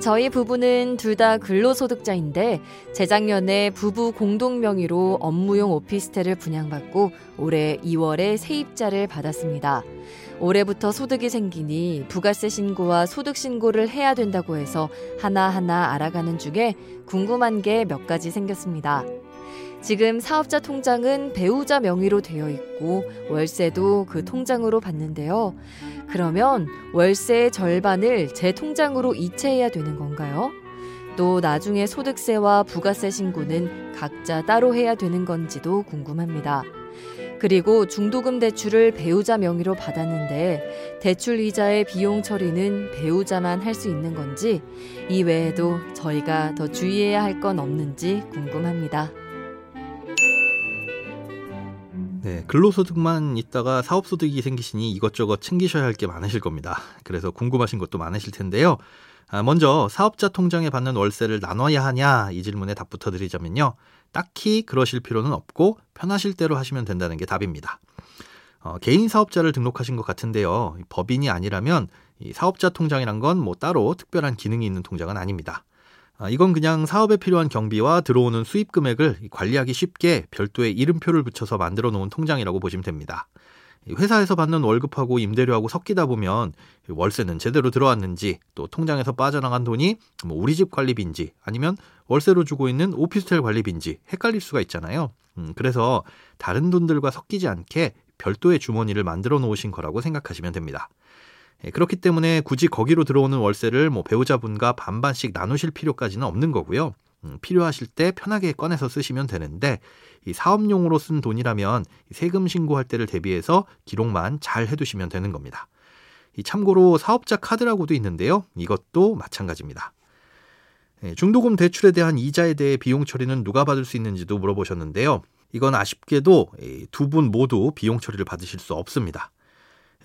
저희 부부는 둘 다 근로소득자인데 재작년에 부부 공동 명의로 업무용 오피스텔을 분양받고 올해 2월에 세입자를 받았습니다. 올해부터 소득이 생기니 부가세 신고와 소득 신고를 해야 된다고 해서 하나하나 알아가는 중에 궁금한 게 몇 가지 생겼습니다. 지금 사업자 통장은 배우자 명의로 되어 있고 월세도 그 통장으로 받는데요. 그러면 월세의 절반을 제 통장으로 이체해야 되는 건가요? 또 나중에 소득세와 부가세 신고는 각자 따로 해야 되는 건지도 궁금합니다. 그리고 중도금 대출을 배우자 명의로 받았는데 대출 이자의 비용 처리는 배우자만 할 수 있는 건지 이 외에도 저희가 더 주의해야 할 건 없는지 궁금합니다. 네, 근로소득만 있다가 사업소득이 생기시니 이것저것 챙기셔야 할 게 많으실 겁니다. 그래서 궁금하신 것도 많으실 텐데요. 아, 먼저 사업자 통장에 받는 월세를 나눠야 하냐 이 질문에 답부터 드리자면요. 딱히 그러실 필요는 없고 편하실 대로 하시면 된다는 게 답입니다. 어, 개인 사업자를 등록하신 것 같은데요. 법인이 아니라면 이 사업자 통장이란 건 뭐 따로 특별한 기능이 있는 통장은 아닙니다. 아, 이건 그냥 사업에 필요한 경비와 들어오는 수입 금액을 관리하기 쉽게 별도의 이름표를 붙여서 만들어 놓은 통장이라고 보시면 됩니다. 회사에서 받는 월급하고 임대료하고 섞이다 보면 월세는 제대로 들어왔는지 또 통장에서 빠져나간 돈이 뭐 우리 집 관리비인지 아니면 월세로 주고 있는 오피스텔 관리비인지 헷갈릴 수가 있잖아요. 음, 그래서 다른 돈들과 섞이지 않게 별도의 주머니를 만들어 놓으신 거라고 생각하시면 됩니다. 예, 그렇기 때문에 굳이 거기로 들어오는 월세를 뭐 배우자분과 반반씩 나누실 필요까지는 없는 거고요. 음, 필요하실 때 편하게 꺼내서 쓰시면 되는데 이 사업용으로 쓴 돈이라면 세금 신고할 때를 대비해서 기록만 잘 해두시면 되는 겁니다. 이 참고로 사업자 카드라고도 있는데요. 이것도 마찬가지입니다. 예, 중도금 대출에 대한 이자에 대해 비용 처리는 누가 받을 수 있는지도 물어보셨는데요. 이건 아쉽게도 두 분 모두 비용 처리를 받으실 수 없습니다.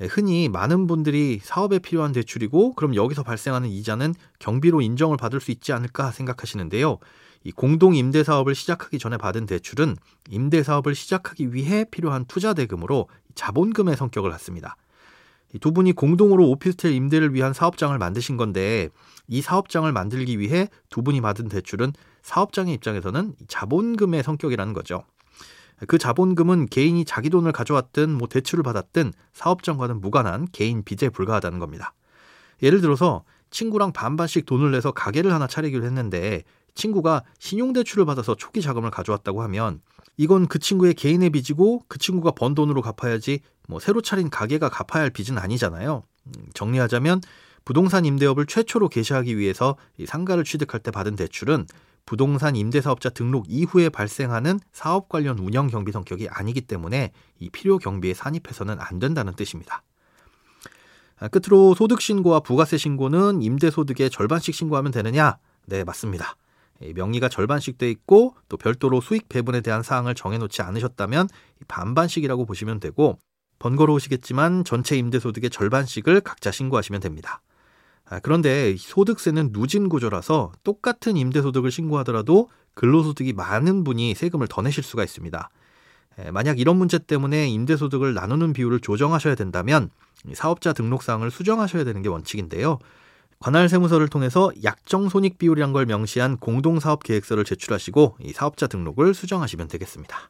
예, 흔히 많은 분들이 사업에 필요한 대출이고 그럼 여기서 발생하는 이자는 경비로 인정을 받을 수 있지 않을까 생각하시는데요. 이 공동 임대 사업을 시작하기 전에 받은 대출은 임대 사업을 시작하기 위해 필요한 투자 대금으로 자본금의 성격을 갖습니다. 두 분이 공동으로 오피스텔 임대를 위한 사업장을 만드신 건데 이 사업장을 만들기 위해 두 분이 받은 대출은 사업장의 입장에서는 자본금의 성격이라는 거죠. 그 자본금은 개인이 자기 돈을 가져왔든 뭐 대출을 받았든 사업장과는 무관한 개인 빚에 불과하다는 겁니다. 예를 들어서 친구랑 반반씩 돈을 내서 가게를 하나 차리기로 했는데 친구가 신용대출을 받아서 초기 자금을 가져왔다고 하면 이건 그 친구의 개인의 빚이고 그 친구가 번 돈으로 갚아야지 뭐 새로 차린 가게가 갚아야 할 빚은 아니잖아요. 음, 정리하자면 부동산 임대업을 최초로 개시하기 위해서 상가를 취득할 때 받은 대출은 부동산 임대사업자 등록 이후에 발생하는 사업 관련 운영 경비 성격이 아니기 때문에 이 필요 경비에 산입해서는 안 된다는 뜻입니다. 아, 끝으로 소득 신고와 부가세 신고는 임대 소득의 절반씩 신고하면 되느냐? 네, 맞습니다. 명의가 절반씩 돼 있고 또 별도로 수익 배분에 대한 사항을 정해놓지 않으셨다면 반반씩이라고 보시면 되고 번거로우시겠지만 전체 임대 소득의 절반씩을 각자 신고하시면 됩니다. 아, 그런데 소득세는 누진 구조라서 똑같은 임대소득을 신고하더라도 근로소득이 많은 분이 세금을 더 내실 수가 있습니다. 만약 이런 문제 때문에 임대소득을 나누는 비율을 조정하셔야 된다면 사업자 등록사항을 수정하셔야 되는 게 원칙인데요. 관할 세무서를 통해서 약정 손익 비율이란 걸 명시한 공동사업 계획서를 제출하시고 이 사업자 등록을 수정하시면 되겠습니다.